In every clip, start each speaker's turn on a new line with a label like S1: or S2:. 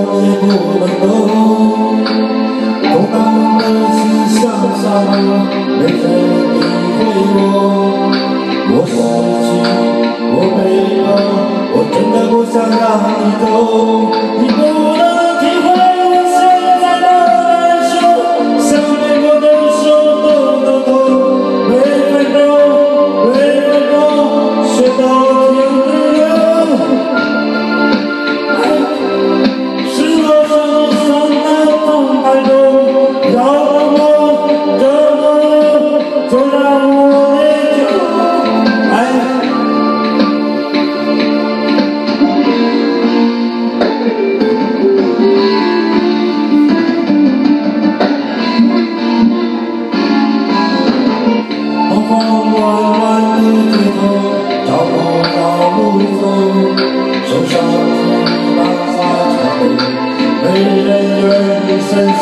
S1: 我也不能够痛到我的心没人会我我失去我背我真的不想让你走。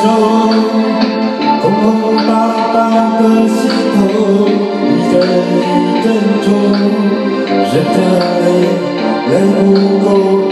S1: 手空空荡荡的心头一阵一阵痛忍着泪忍不住